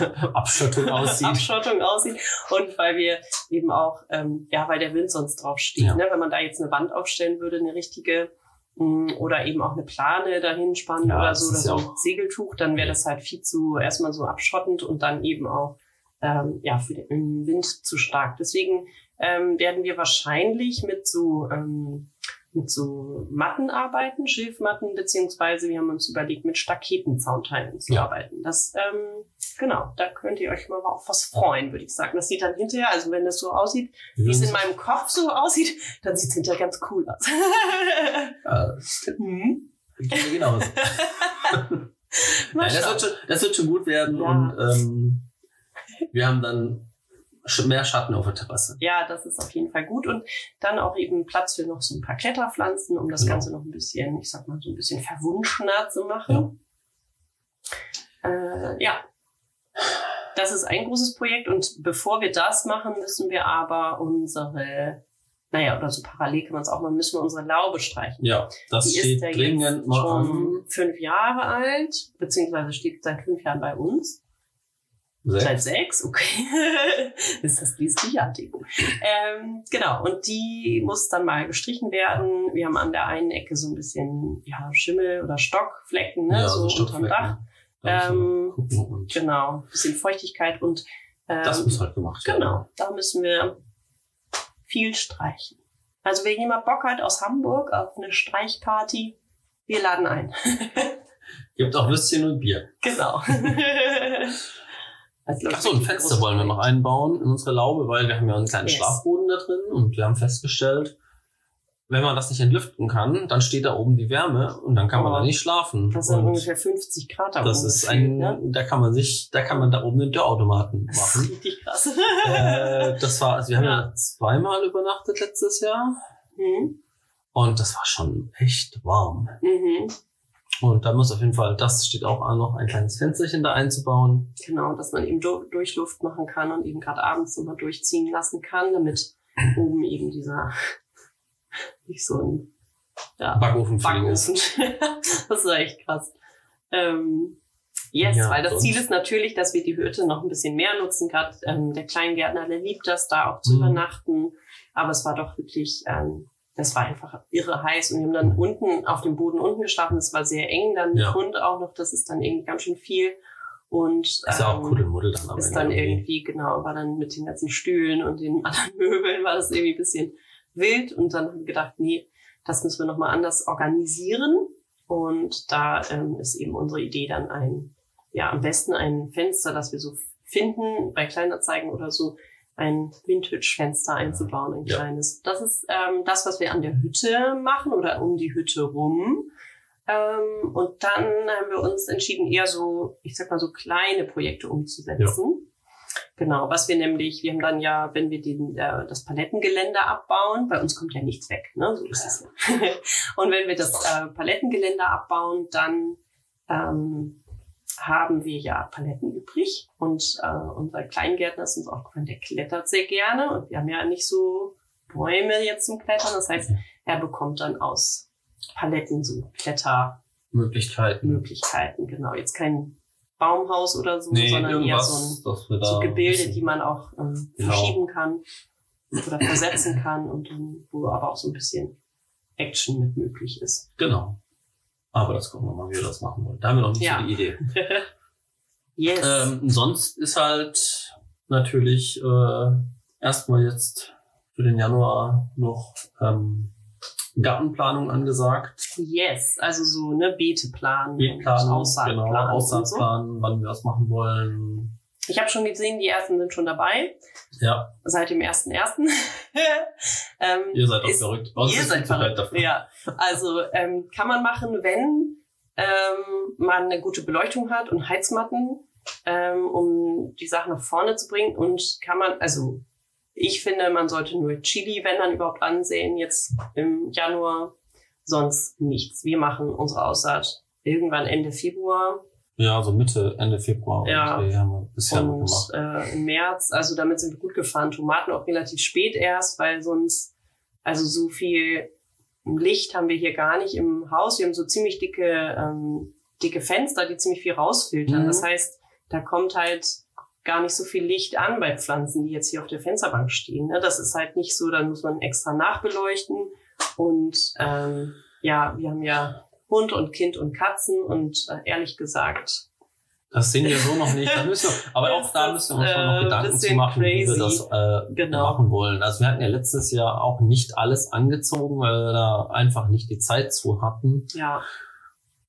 *laughs* Abschottung aussieht. Abschottung aussieht und weil wir eben auch, ähm, ja, weil der Wind sonst drauf steht. Ja. Ne? Wenn man da jetzt eine Wand aufstellen würde, eine richtige mh, oder eben auch eine Plane dahin spannen Ja, oder so oder so ja ein Segeltuch, dann wäre das halt viel zu erstmal so abschottend und dann eben auch ähm, ja für den Wind zu stark. Deswegen ähm, werden wir wahrscheinlich mit so ähm, mit so Matten arbeiten, Schilfmatten, beziehungsweise wir haben uns überlegt, mit Staketenzaunteilen zu Ja. arbeiten. Das, ähm, genau, da könnt ihr euch mal auf was freuen, würde ich sagen. Das sieht dann hinterher, also wenn das so aussieht, wie es in meinem Kopf so aussieht, dann sieht es hinterher ganz cool aus. äh, hm? geht mir genauso. *laughs* Mal Nein, das, wird schon, das wird schon gut werden Ja. und ähm, wir haben dann mehr Schatten auf der Terrasse. Ja, das ist auf jeden Fall gut. Und dann auch eben Platz für noch so ein paar Kletterpflanzen, um das Genau. Ganze noch ein bisschen, ich sag mal, so ein bisschen verwunschener zu machen. Ja. Äh, ja. Das ist ein großes Projekt. Und bevor wir das machen, müssen wir aber unsere, naja, oder so parallel kann man es auch machen, müssen wir unsere Laube streichen. Ja, das Die steht ist ja dringend jetzt schon fünf Jahre alt, beziehungsweise steht seit fünf Jahren bei uns. Seit Sechs. sechs, okay. *laughs* ist das Liesliartig. Ähm, genau, und die muss dann mal gestrichen werden. Wir haben an der einen Ecke so ein bisschen ja, Schimmel oder Stockflecken, ne? Ja, so so unterm Dach. Ähm, Genau, bisschen Feuchtigkeit und ähm, das muss halt gemacht werden. genau, da müssen wir viel streichen. Also wenn jemand Bock hat aus Hamburg auf eine Streichparty, wir laden ein. *laughs* Gibt auch Würstchen und Bier. genau. *laughs* Läuft Ach so, ein Fenster wollen wir noch einbauen in unsere Laube, weil wir haben ja einen kleinen Yes. Schlafboden da drin und wir haben festgestellt, wenn man das nicht entlüften kann, dann steht da oben die Wärme und dann kann man Oh. da nicht schlafen. Das sind ungefähr 50 Grad da das ist ein, ne? da kann man sich, da kann man da oben den Dörrautomaten Das ist machen. richtig krass. *laughs* äh, das war, also wir haben ja. Ja. zweimal übernachtet letztes Jahr mhm. und das war schon echt warm. Mhm. Und da muss auf jeden Fall, das steht auch an, noch ein kleines Fensterchen da einzubauen. Genau, dass man eben du Durchluft machen kann und eben gerade abends nochmal durchziehen lassen kann, damit *clears throat* oben eben dieser *laughs* nicht so ein ja, ist. Backofen. *laughs* das ist echt krass. Ähm, yes, Ja, weil das Ziel ist natürlich, dass wir die Hütte noch ein bisschen mehr nutzen. Gerade ähm, der Kleingärtner, der liebt das, da auch zu Mhm. übernachten. Aber es war doch wirklich, ähm, das war einfach irre heiß. Und wir haben dann unten auf dem Boden unten geschlafen. Es war sehr eng. Dann mit Ja. Hund auch noch. Das ist dann irgendwie ganz schön viel. Und Ist ja auch ähm, Kuddelmuddel dann am ist dann irgendwie. irgendwie, genau, war dann mit den ganzen Stühlen und den anderen *laughs* Möbeln war das irgendwie ein bisschen wild und dann haben wir gedacht, nee, das müssen wir nochmal anders organisieren und da ähm, ist eben unsere Idee dann ein, ja, am besten ein Fenster, das wir so finden, bei Kleinanzeigen oder so, ein Vintage-Fenster einzubauen, ein Ja. kleines. Das ist ähm, das, was wir an der Hütte machen oder um die Hütte rum. Ähm, und dann haben wir uns entschieden, eher so, ich sag mal, so kleine Projekte umzusetzen. Genau, was wir nämlich, wir haben dann ja, wenn wir den, äh, das Palettengelände abbauen, bei uns kommt ja nichts weg, ne? so ist es ja. *laughs* Und wenn wir das äh, Palettengelände abbauen, dann ähm, haben wir ja Paletten übrig. Und äh, unser Kleingärtner ist uns aufgefallen, der klettert sehr gerne. Und wir haben ja nicht so Bäume jetzt zum Klettern. Das heißt, er bekommt dann aus Paletten so Klettermöglichkeiten. Möglichkeiten. Genau, jetzt kein Baumhaus oder so, Nee, sondern eher so, ein, so Gebilde, die man auch ähm, Genau. verschieben kann oder versetzen kann und dann, wo aber auch so ein bisschen Action mit möglich ist. Genau. Aber das gucken wir mal, wie wir das machen wollen. Da haben wir noch nicht Ja. so die Idee. *laughs* yes. Ähm, sonst ist halt natürlich äh, erstmal jetzt für den Januar noch ähm, Gartenplanung angesagt. yes. Also so, ne, Beete planen. Aussaat genau, planen so. Wann wir das machen wollen. Ich habe schon gesehen, die ersten sind schon dabei. Ja, Seit dem 1.1. *laughs* ähm, ihr seid auch ist- verrückt. Uns Ihr seid verrückt. dafür. Ja, also ähm, kann man machen, wenn ähm, man eine gute Beleuchtung hat und Heizmatten, ähm, um die Sachen nach vorne zu bringen. Und kann man, also ich finde, man sollte nur Chili, wenn dann überhaupt ansehen, jetzt im Januar, sonst nichts. Wir machen unsere Aussaat irgendwann Ende Februar Ja, so Mitte, Ende Februar. Ja. Okay, haben wir bisher und gemacht. äh, im März, also damit sind wir gut gefahren. Tomaten auch relativ spät erst, weil sonst, also so viel Licht haben wir hier gar nicht im Haus. Wir haben so ziemlich dicke, ähm, dicke Fenster, die ziemlich viel rausfiltern. Mhm. Das heißt, da kommt halt gar nicht so viel Licht an bei Pflanzen, die jetzt hier auf der Fensterbank stehen. Ne? Das ist halt nicht so, dann muss man extra nachbeleuchten. Und ähm, ja, wir haben ja Hund und Kind und Katzen und äh, ehrlich gesagt, Das sehen wir so noch nicht. Da müssen wir, aber *laughs* auch da müssen wir uns schon noch äh, Gedanken zu machen, wie wir crazy. das äh, Genau. machen wollen. Also wir hatten ja letztes Jahr auch nicht alles angezogen, weil wir da einfach nicht die Zeit zu hatten Ja,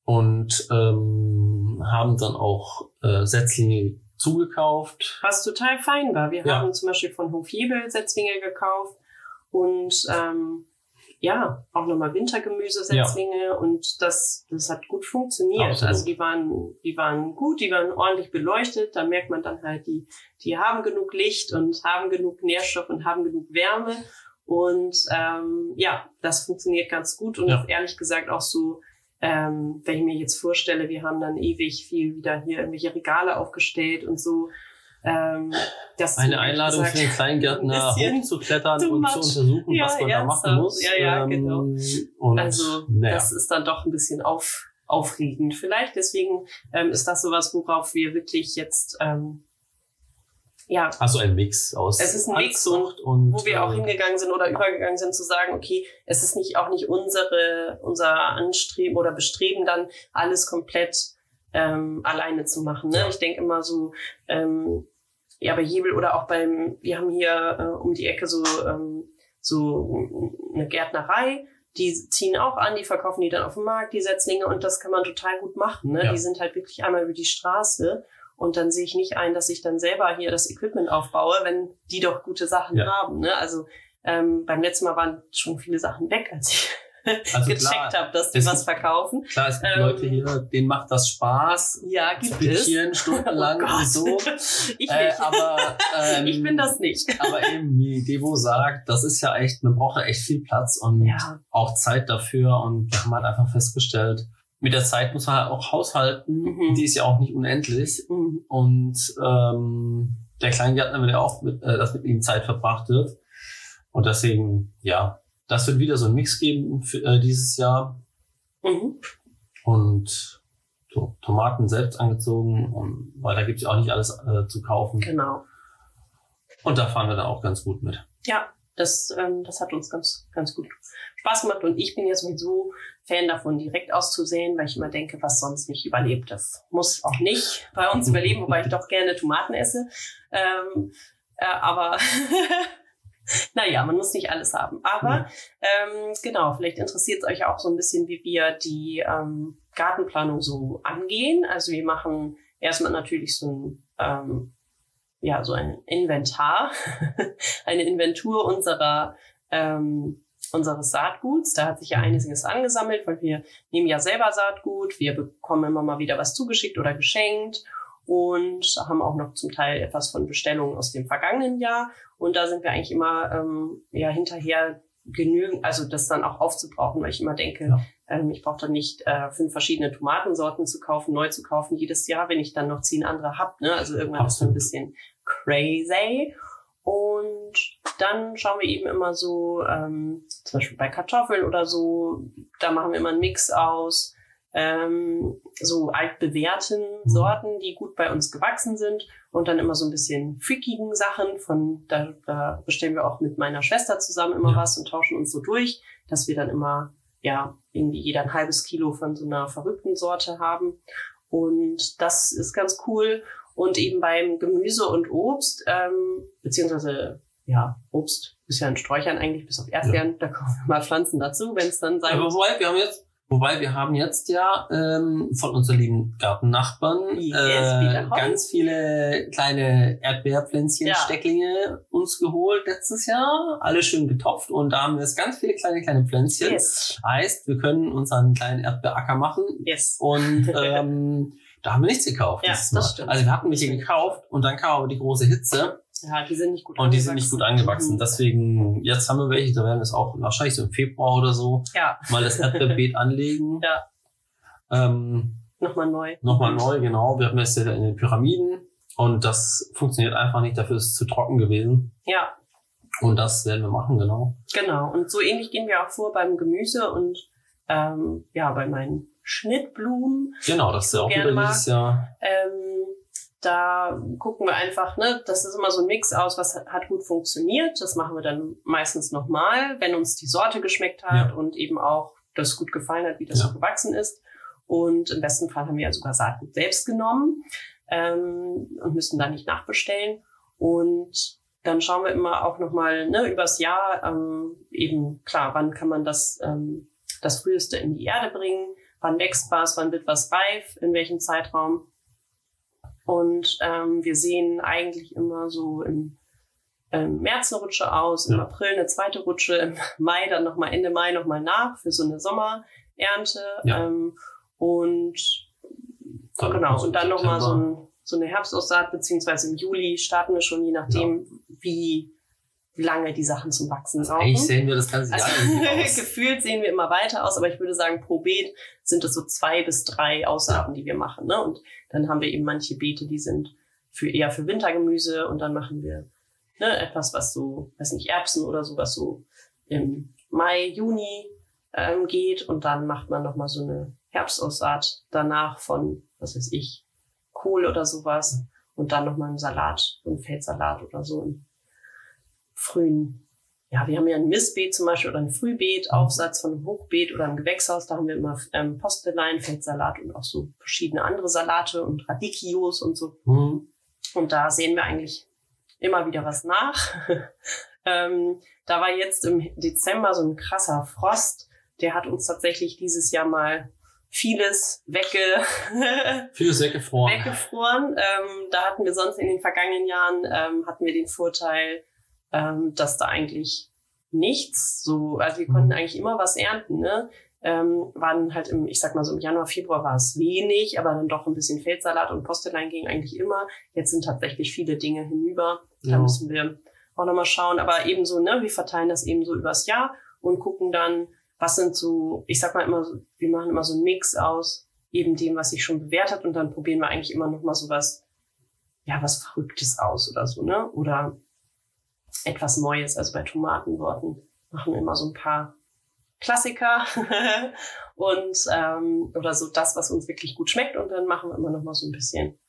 und ähm, haben dann auch äh, Setzlinge zugekauft. was total fein war. Wir Ja. haben zum Beispiel von Hofjebel Setzlinge gekauft und ähm, ja, auch nochmal Wintergemüsesetzlinge und das, das hat gut funktioniert. Absolut. Also die waren, die waren gut, die waren ordentlich beleuchtet. Da merkt man dann halt, die, die haben genug Licht und haben genug Nährstoff und haben genug Wärme. Und ähm, ja, das funktioniert ganz gut und Ja. ehrlich gesagt auch so, ähm, wenn ich mir jetzt vorstelle, wir haben dann ewig viel wieder hier irgendwelche Regale aufgestellt und so. Ähm, Eine ehrlich Einladung gesagt, für den Kleingärtner *laughs* ein hochzuklettern und much. zu untersuchen, Ja, was man da machen muss. Ja, ja, Ähm, genau. Und, Also naja. das ist dann doch ein bisschen auf, aufregend vielleicht. Deswegen ähm, ist das sowas, worauf wir wirklich jetzt ähm, ja, Also ein Mix aus Es ist ein Mix Anzucht und wo wir auch äh, hingegangen sind oder übergegangen sind zu sagen, okay, es ist nicht auch nicht unsere unser Anstreben oder Bestreben dann alles komplett ähm, alleine zu machen. Ne? Ja. Ich denke immer so, ähm, ja bei Jebel oder auch beim, wir haben hier äh, um die Ecke so ähm, so eine Gärtnerei. Die ziehen auch an, die verkaufen die dann auf dem Markt, die Setzlinge, und das kann man total gut machen. Ne? Ja. Die sind halt wirklich einmal über die Straße und dann sehe ich nicht ein, dass ich dann selber hier das Equipment aufbaue, wenn die doch gute Sachen Ja. haben. Ne? Also ähm, beim letzten Mal waren schon viele Sachen weg, als ich also gecheckt habe, dass die was verkaufen. Klar, es gibt Ähm, Leute hier, denen macht das Spaß, Ja, gibt es. bickieren, *laughs* stundenlang Oh und so. *laughs* ich Äh, aber ähm, *laughs* ich bin das nicht. aber eben, wie Devo sagt, das ist ja echt, man braucht ja echt viel Platz und Ja. auch Zeit dafür. Und wir haben halt einfach festgestellt, mit der Zeit muss man halt auch haushalten. Mhm. Die ist ja auch nicht unendlich. Mhm. Und ähm, der Kleingärtner will ja auch, mit, äh, dass mit ihm Zeit verbracht wird. Und deswegen, ja, das wird wieder so ein Mix geben für, äh, dieses Jahr. Mhm. Und so, Tomaten selbst angezogen, und, weil da gibt's ja auch nicht alles äh, zu kaufen. Genau. Und da fahren wir dann auch ganz gut mit. Ja, das, ähm, das hat uns ganz, ganz gut Spaß gemacht. Und ich bin ja sowieso Fan davon, direkt auszusäen, weil ich immer denke, was sonst nicht überlebt, das muss auch nicht bei uns überleben, wobei ich *laughs* doch gerne Tomaten esse. Ähm, äh, aber *laughs* *laughs* naja, man muss nicht alles haben. Aber ähm, genau, vielleicht interessiert es euch auch so ein bisschen, wie wir die ähm, Gartenplanung so angehen. Also wir machen erstmal natürlich so ein ähm, ja, so ein Inventar, *laughs* eine Inventur unserer, ähm, unseres Saatguts. Da hat sich ja einiges angesammelt, weil wir nehmen ja selber Saatgut, wir bekommen immer mal wieder was zugeschickt oder geschenkt und haben auch noch zum Teil etwas von Bestellungen aus dem vergangenen Jahr. Und da sind wir eigentlich immer ähm, ja hinterher genügend, also das dann auch aufzubrauchen, weil ich immer denke, Ja. ähm, ich brauche dann nicht äh, fünf verschiedene Tomatensorten zu kaufen, neu zu kaufen jedes Jahr, wenn ich dann noch zehn andere hab. Ne? Also irgendwann ist dann ein Absolut. bisschen crazy. Und dann schauen wir eben immer so, ähm, zum Beispiel bei Kartoffeln oder so, da machen wir immer einen Mix aus ähm, so altbewährten Mhm. Sorten, die gut bei uns gewachsen sind und dann immer so ein bisschen freakigen Sachen von, da, da bestellen wir auch mit meiner Schwester zusammen immer Ja. was und tauschen uns so durch, dass wir dann immer, ja, irgendwie jeder ein halbes Kilo von so einer verrückten Sorte haben. Und das ist ganz cool. Und eben beim Gemüse und Obst, ähm, beziehungsweise ja, Obst ist ja in Sträuchern eigentlich bis auf Erdbeeren, da kommen mal Pflanzen dazu, wenn es dann sein Aber muss. wir haben jetzt, wobei wir haben jetzt ja ähm, von unseren lieben Gartennachbarn Yes, äh, ganz viele kleine Erdbeerpflänzchen, Ja. Stecklinge uns geholt letztes Jahr. Alle schön getopft und da haben wir jetzt ganz viele kleine, kleine Pflänzchen. Yes, Heißt, wir können unseren kleinen Erdbeeracker machen yes. und *laughs* ähm, da haben wir nichts gekauft. Ja, das stimmt. Also wir hatten welche gekauft und dann kam aber die große Hitze Ja, die sind nicht gut und die sind nicht gut angewachsen. Mhm. Deswegen, jetzt haben wir welche, da werden wir es auch wahrscheinlich so im Februar oder so Ja, mal das Erdbeerbeet anlegen. Ja. Ähm, nochmal neu. Nochmal neu, genau. Wir hatten das ja in den Pyramiden und das funktioniert einfach nicht. Dafür ist es zu trocken gewesen. Ja, Und das werden wir machen, genau. genau. Und so ähnlich gehen wir auch vor beim Gemüse und ähm, ja, bei meinen Schnittblumen. Genau, das ist ja auch wieder mag. dieses Jahr. Ähm, da gucken wir einfach, ne, das ist immer so ein Mix aus, was hat, gut funktioniert. Das machen wir dann meistens nochmal, wenn uns die Sorte geschmeckt hat Ja. und eben auch das gut gefallen hat, wie das Ja. so gewachsen ist. Und im besten Fall haben wir ja sogar Saatgut selbst genommen ähm, und müssen da nicht nachbestellen. Und dann schauen wir immer auch nochmal ne, übers Jahr ähm, eben klar, wann kann man das, ähm, das Früheste in die Erde bringen, wann wächst was, wann wird was reif, in welchem Zeitraum. Und ähm, wir sehen eigentlich immer so im ähm, März eine Rutsche aus, im ja. April eine zweite Rutsche, im *laughs* Mai dann nochmal Ende Mai nochmal nach für so eine Sommerernte. Ja. Ähm, und dann genau, und dann nochmal so, ein, so eine Herbstaussaat, beziehungsweise im Juli starten wir schon, je nachdem, ja. wie lange die Sachen zum Wachsen brauchen. Eigentlich sehen wir das ganze Jahr also, *laughs* Gefühlt sehen wir immer weiter aus, aber ich würde sagen, pro Beet sind es so zwei bis drei Aussaaten, ja. die wir machen. Ne? Und dann haben wir eben manche Beete, die sind für eher für Wintergemüse und dann machen wir ne, etwas, was so, weiß nicht, Erbsen oder so, was so im Mai, Juni ähm, geht und dann macht man nochmal so eine Herbstaussaat danach von, was weiß ich, Kohl oder sowas und dann nochmal einen Salat, einen Feldsalat oder so im frühen ja, wir haben ja ein Missbeet zum Beispiel oder ein Frühbeet. Aufsatz von einem Hochbeet oder einem Gewächshaus. Da haben wir immer ähm, Postelein, Feldsalat und auch so verschiedene andere Salate und Radikios und so. Mhm. Und da sehen wir eigentlich immer wieder was nach. *laughs* ähm, da war jetzt im Dezember so ein krasser Frost. Der hat uns tatsächlich dieses Jahr mal vieles wegge *laughs* vieles weggefroren. weggefroren. Ähm, da hatten wir sonst in den vergangenen Jahren ähm, hatten wir den Vorteil, ähm, dass da eigentlich nichts so, also wir konnten mhm. eigentlich immer was ernten, ne? Ähm, waren halt im, ich sag mal so im Januar, Februar war es wenig, aber dann doch ein bisschen Feldsalat und Postelein ging eigentlich immer. Jetzt sind tatsächlich viele Dinge hinüber. Da ja. müssen wir auch nochmal schauen. Aber ebenso, ne, wir verteilen das eben so übers Jahr und gucken dann, was sind so, ich sag mal immer so, wir machen immer so einen Mix aus eben dem, was sich schon bewährt hat und dann probieren wir eigentlich immer nochmal so was, ja, was Verrücktes aus oder so, ne? Oder etwas Neues. Also bei Tomatensorten machen wir immer so ein paar Klassiker *laughs* und ähm, oder so das, was uns wirklich gut schmeckt und dann machen wir immer noch mal so ein bisschen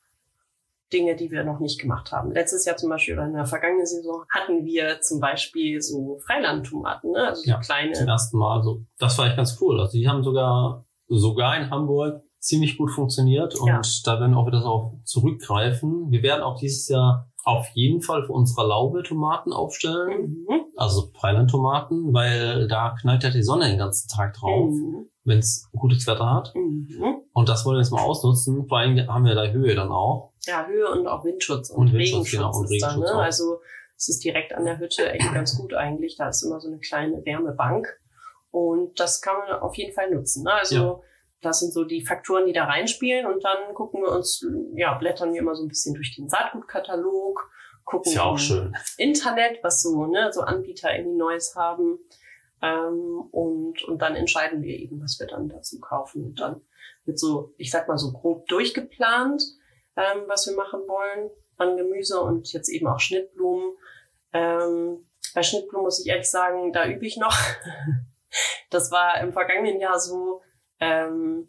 Dinge, die wir noch nicht gemacht haben. Letztes Jahr zum Beispiel oder in der vergangenen Saison hatten wir zum Beispiel so Freilandtomaten, ne? also so ja, kleine. Zum ersten Mal. Also das war echt ganz cool. Also die haben sogar sogar in Hamburg ziemlich gut funktioniert und ja. da werden auch wieder darauf zurückgreifen. Wir werden auch dieses Jahr auf jeden Fall für unsere Laube Tomaten aufstellen. Mhm. Also Freilandtomaten, weil da knallt ja die Sonne den ganzen Tag drauf, mhm. wenn es gutes Wetter hat. Mhm. Und das wollen wir jetzt mal ausnutzen. Vor allem haben wir da Höhe dann auch. Ja, Höhe und auch Windschutz und, und Windschutz, Regenschutz. Genau, und Regenschutz da, ne? Also es ist direkt an der Hütte echt ganz gut eigentlich. Da ist immer so eine kleine Wärmebank. Und das kann man auf jeden Fall nutzen. Ne? Also ja. Das sind so die Faktoren, die da reinspielen. Und dann gucken wir uns, ja, blättern wir immer so ein bisschen durch den Saatgutkatalog, gucken Ist ja auch schön. Internet, was so, ne, so Anbieter irgendwie Neues haben. Ähm, und, und dann entscheiden wir eben, was wir dann dazu kaufen. Und dann wird so, ich sag mal so grob durchgeplant, ähm, was wir machen wollen an Gemüse und jetzt eben auch Schnittblumen. Ähm, bei Schnittblumen muss ich ehrlich sagen, da übe ich noch. *laughs* das war im vergangenen Jahr so, ähm,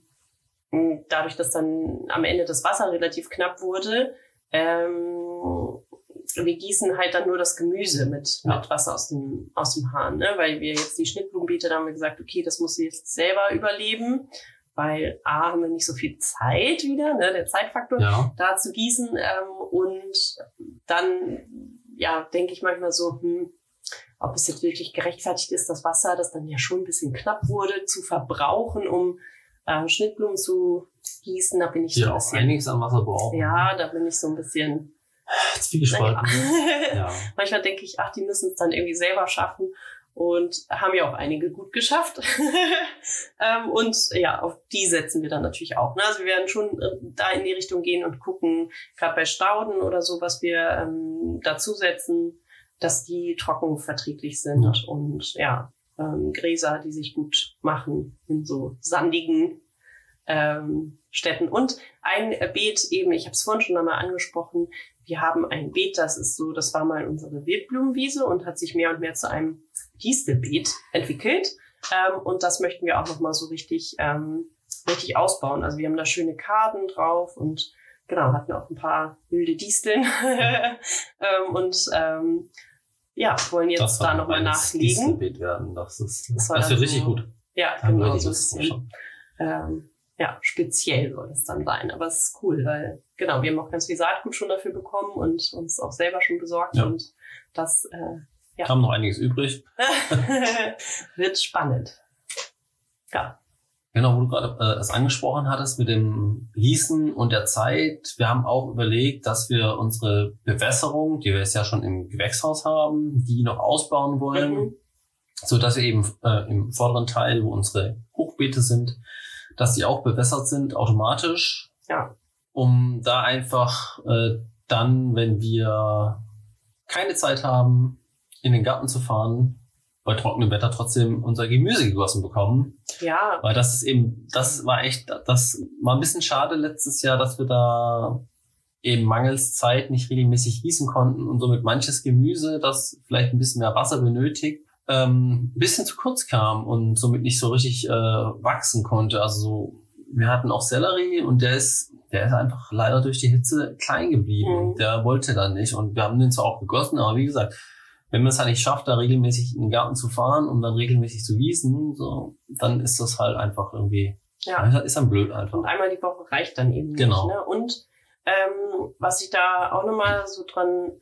dadurch, dass dann am Ende das Wasser relativ knapp wurde, ähm, wir gießen halt dann nur das Gemüse mit, ja. mit Wasser aus dem, aus dem Hahn, ne? weil wir jetzt die Schnittblumenbeete, da haben wir gesagt, okay, das muss sie jetzt selber überleben, weil A, haben wir nicht so viel Zeit wieder, ne? der Zeitfaktor, ja. da zu gießen ähm, und dann, ja, denke ich manchmal so, hm, ob es jetzt wirklich gerechtfertigt ist, das Wasser, das dann ja schon ein bisschen knapp wurde, zu verbrauchen, um äh, Schnittblumen zu gießen. Da bin ich so ein bisschen. auch einiges an Wasser brauchen. Ja, da bin ich so ein bisschen. Zwiegespalten. Naja. *laughs* ja. Manchmal denke ich, ach, die müssen es dann irgendwie selber schaffen und haben ja auch einige gut geschafft. *laughs* ähm, und ja, auf die setzen wir dann natürlich auch. Ne? Also wir werden schon äh, da in die Richtung gehen und gucken, gerade bei Stauden oder so, was wir ähm, dazusetzen dass die trockenverträglich sind ja. und ja, ähm, Gräser, die sich gut machen in so sandigen ähm, Städten. Und ein Beet eben, ich habe es vorhin schon einmal angesprochen, wir haben ein Beet, das ist so, das war mal unsere Wildblumenwiese und hat sich mehr und mehr zu einem Distelbeet entwickelt. Ähm, und das möchten wir auch nochmal so richtig, ähm, richtig ausbauen. Also wir haben da schöne Karten drauf und genau, hatten auch ein paar wilde Disteln. *laughs* ähm, und ähm, ja, wollen jetzt das da nochmal nachlegen. Werden. Das ist, das, das wird richtig gut. Ja, genau, so ein bisschen. Ähm, ja, speziell soll es dann sein. Aber es ist cool, weil genau, wir haben auch ganz viel Saatgut schon dafür bekommen und uns auch selber schon besorgt Ja. und das äh, Ja. Kam noch einiges übrig. *laughs* *laughs* wird spannend. Ja. Genau, wo du gerade äh, es angesprochen hattest mit dem Gießen und der Zeit. Wir haben auch überlegt, dass wir unsere Bewässerung, die wir jetzt ja schon im Gewächshaus haben, die noch ausbauen wollen, Mhm. so dass wir eben äh, im vorderen Teil, wo unsere Hochbeete sind, dass die auch bewässert sind automatisch, Ja. um da einfach äh, dann, wenn wir keine Zeit haben, in den Garten zu fahren, bei trockenem Wetter trotzdem unser Gemüse gegossen bekommen. Ja, Weil das ist eben, das war echt, das war ein bisschen schade letztes Jahr, dass wir da eben mangels Zeit nicht regelmäßig gießen konnten und somit manches Gemüse, das vielleicht ein bisschen mehr Wasser benötigt, ähm, ein bisschen zu kurz kam und somit nicht so richtig äh, wachsen konnte. Also so, wir hatten auch Sellerie und der ist, der ist einfach leider durch die Hitze klein geblieben. Mhm. Der wollte dann nicht und wir haben den zwar auch gegossen, aber wie gesagt, wenn man es halt nicht schafft, da regelmäßig in den Garten zu fahren und dann regelmäßig zu gießen, so, dann ist das halt einfach irgendwie, ja. ist dann blöd einfach. Und einmal die Woche reicht dann eben Genau. nicht. Ne? Und ähm, was ich da auch nochmal so dran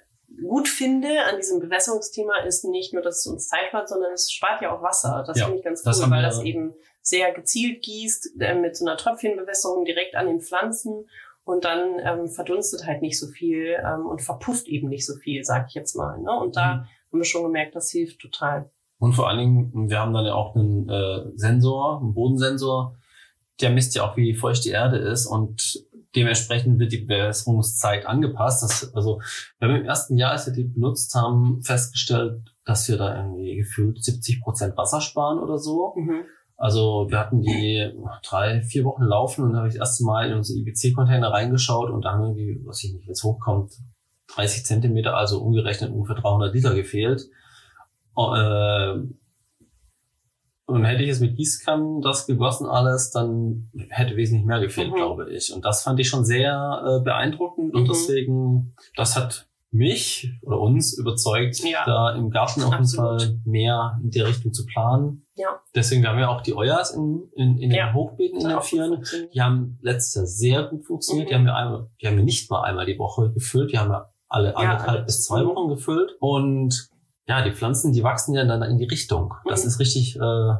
gut finde an diesem Bewässerungsthema ist nicht nur, dass es uns Zeit spart, sondern es spart ja auch Wasser. Das Ja, finde ich ganz cool, weil das eben sehr gezielt gießt, äh, mit so einer Tröpfchenbewässerung direkt an den Pflanzen und dann ähm, verdunstet halt nicht so viel ähm, und verpufft eben nicht so viel, sag ich jetzt mal. Ne? Und da Mhm. Haben wir schon gemerkt, das hilft total. Und vor allen Dingen, wir haben dann ja auch einen äh, Sensor, einen Bodensensor, der misst ja auch, wie feucht die Erde ist und dementsprechend wird die Bewässerungszeit angepasst. Das, also wir haben im ersten Jahr, als wir die benutzt haben, festgestellt, dass wir da irgendwie gefühlt 70 Prozent Wasser sparen oder so. Mhm. Also wir hatten die drei, vier Wochen laufen und da habe ich das erste Mal in unsere IBC-Container reingeschaut und da haben irgendwie, was ich nicht, es hochkommt, 30 Zentimeter, also umgerechnet ungefähr 300 Liter gefehlt. Äh, und hätte ich es mit Gießkannen das gegossen alles, dann hätte wesentlich mehr gefehlt, Mhm. glaube ich. Und das fand ich schon sehr äh, beeindruckend und Mhm. deswegen, das hat mich oder uns überzeugt, Ja. da im Garten auf jeden. Fall mehr in die Richtung zu planen. Ja. Deswegen wir haben ja auch die Euers in, in, in den Ja. Hochbeeten in den Vieren. Die haben letztes Jahr sehr gut funktioniert. Mhm. Die haben wir einmal, die haben wir nicht mal einmal die Woche gefüllt. Die haben wir alle anderthalb alle. bis zwei. Wochen gefüllt. Und ja, die Pflanzen, die wachsen ja dann in die Richtung. Das Mhm. ist richtig äh,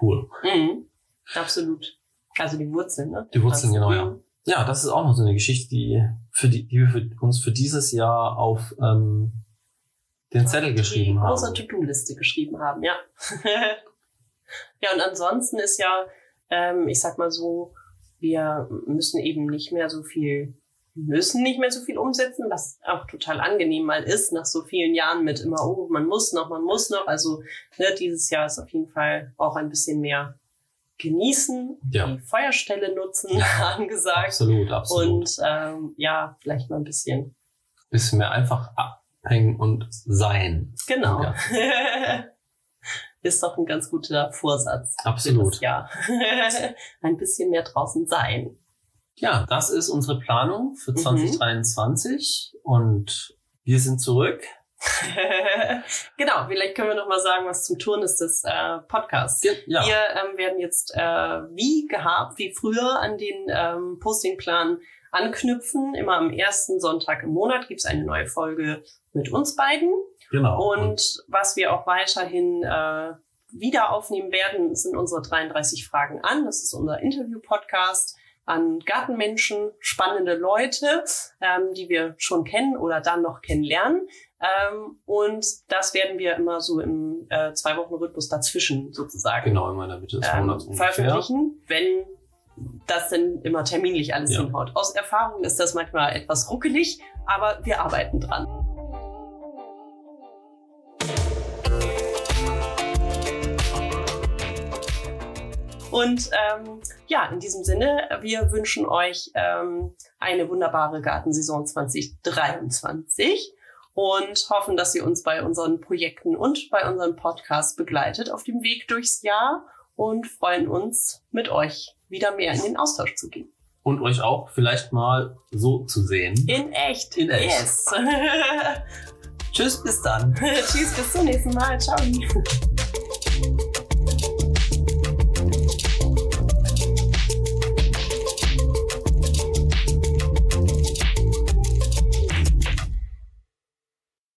cool. Mhm. Absolut. Also die Wurzeln, ne? Die Wurzeln, genau, ja. Mhm. Ja, das ist auch noch so eine Geschichte, die, für die, die wir für uns für dieses Jahr auf ähm, den Zettel geschrieben haben. große To-Do-Liste geschrieben haben, ja. *laughs* ja, und ansonsten ist ja, ähm, ich sag mal so, wir müssen eben nicht mehr so viel, müssen nicht mehr so viel umsetzen, was auch total angenehm mal ist, nach so vielen Jahren mit immer, oh, man muss noch, man muss noch. Also ne, dieses Jahr ist auf jeden Fall auch ein bisschen mehr genießen, Ja. die Feuerstelle nutzen, angesagt. *laughs* Absolut, absolut. Und ähm, ja, vielleicht mal ein bisschen. bisschen mehr einfach abhängen und sein. Genau. Ja. *laughs* Ist doch ein ganz guter Vorsatz. Absolut. Ja. *laughs* ein bisschen mehr draußen sein. Ja, das ist unsere Planung für Mhm. 2023 und wir sind zurück. *laughs* genau, vielleicht können wir noch mal sagen, was zum Turn ist des äh, Podcasts. Ja, Wir ähm, werden jetzt äh, wie gehabt, wie früher an den ähm, Postingplan anknüpfen. Immer am ersten Sonntag im Monat gibt's eine neue Folge mit uns beiden. genau. Und was wir auch weiterhin äh, wieder aufnehmen werden, sind unsere 33 Fragen an. Das ist unser Interview-Podcast an Gartenmenschen, spannende Leute, ähm, die wir schon kennen oder dann noch kennenlernen. Ähm, und das werden wir immer so im äh, zwei Wochen Rhythmus dazwischen sozusagen genau in meiner Mitte des ähm, Monats ungefähr. veröffentlichen, wenn das denn immer terminlich alles Ja. hinhaut. Aus Erfahrung ist das manchmal etwas ruckelig, aber wir arbeiten dran. Und ähm, ja, in diesem Sinne, wir wünschen euch ähm, eine wunderbare Gartensaison 2023 und hoffen, dass ihr uns bei unseren Projekten und bei unserem Podcast begleitet auf dem Weg durchs Jahr und freuen uns, mit euch wieder mehr in den Austausch zu gehen. Und euch auch vielleicht mal so zu sehen. In echt. In echt. Yes. *laughs* Tschüss, bis dann. *laughs* Tschüss, bis zum nächsten Mal. Ciao.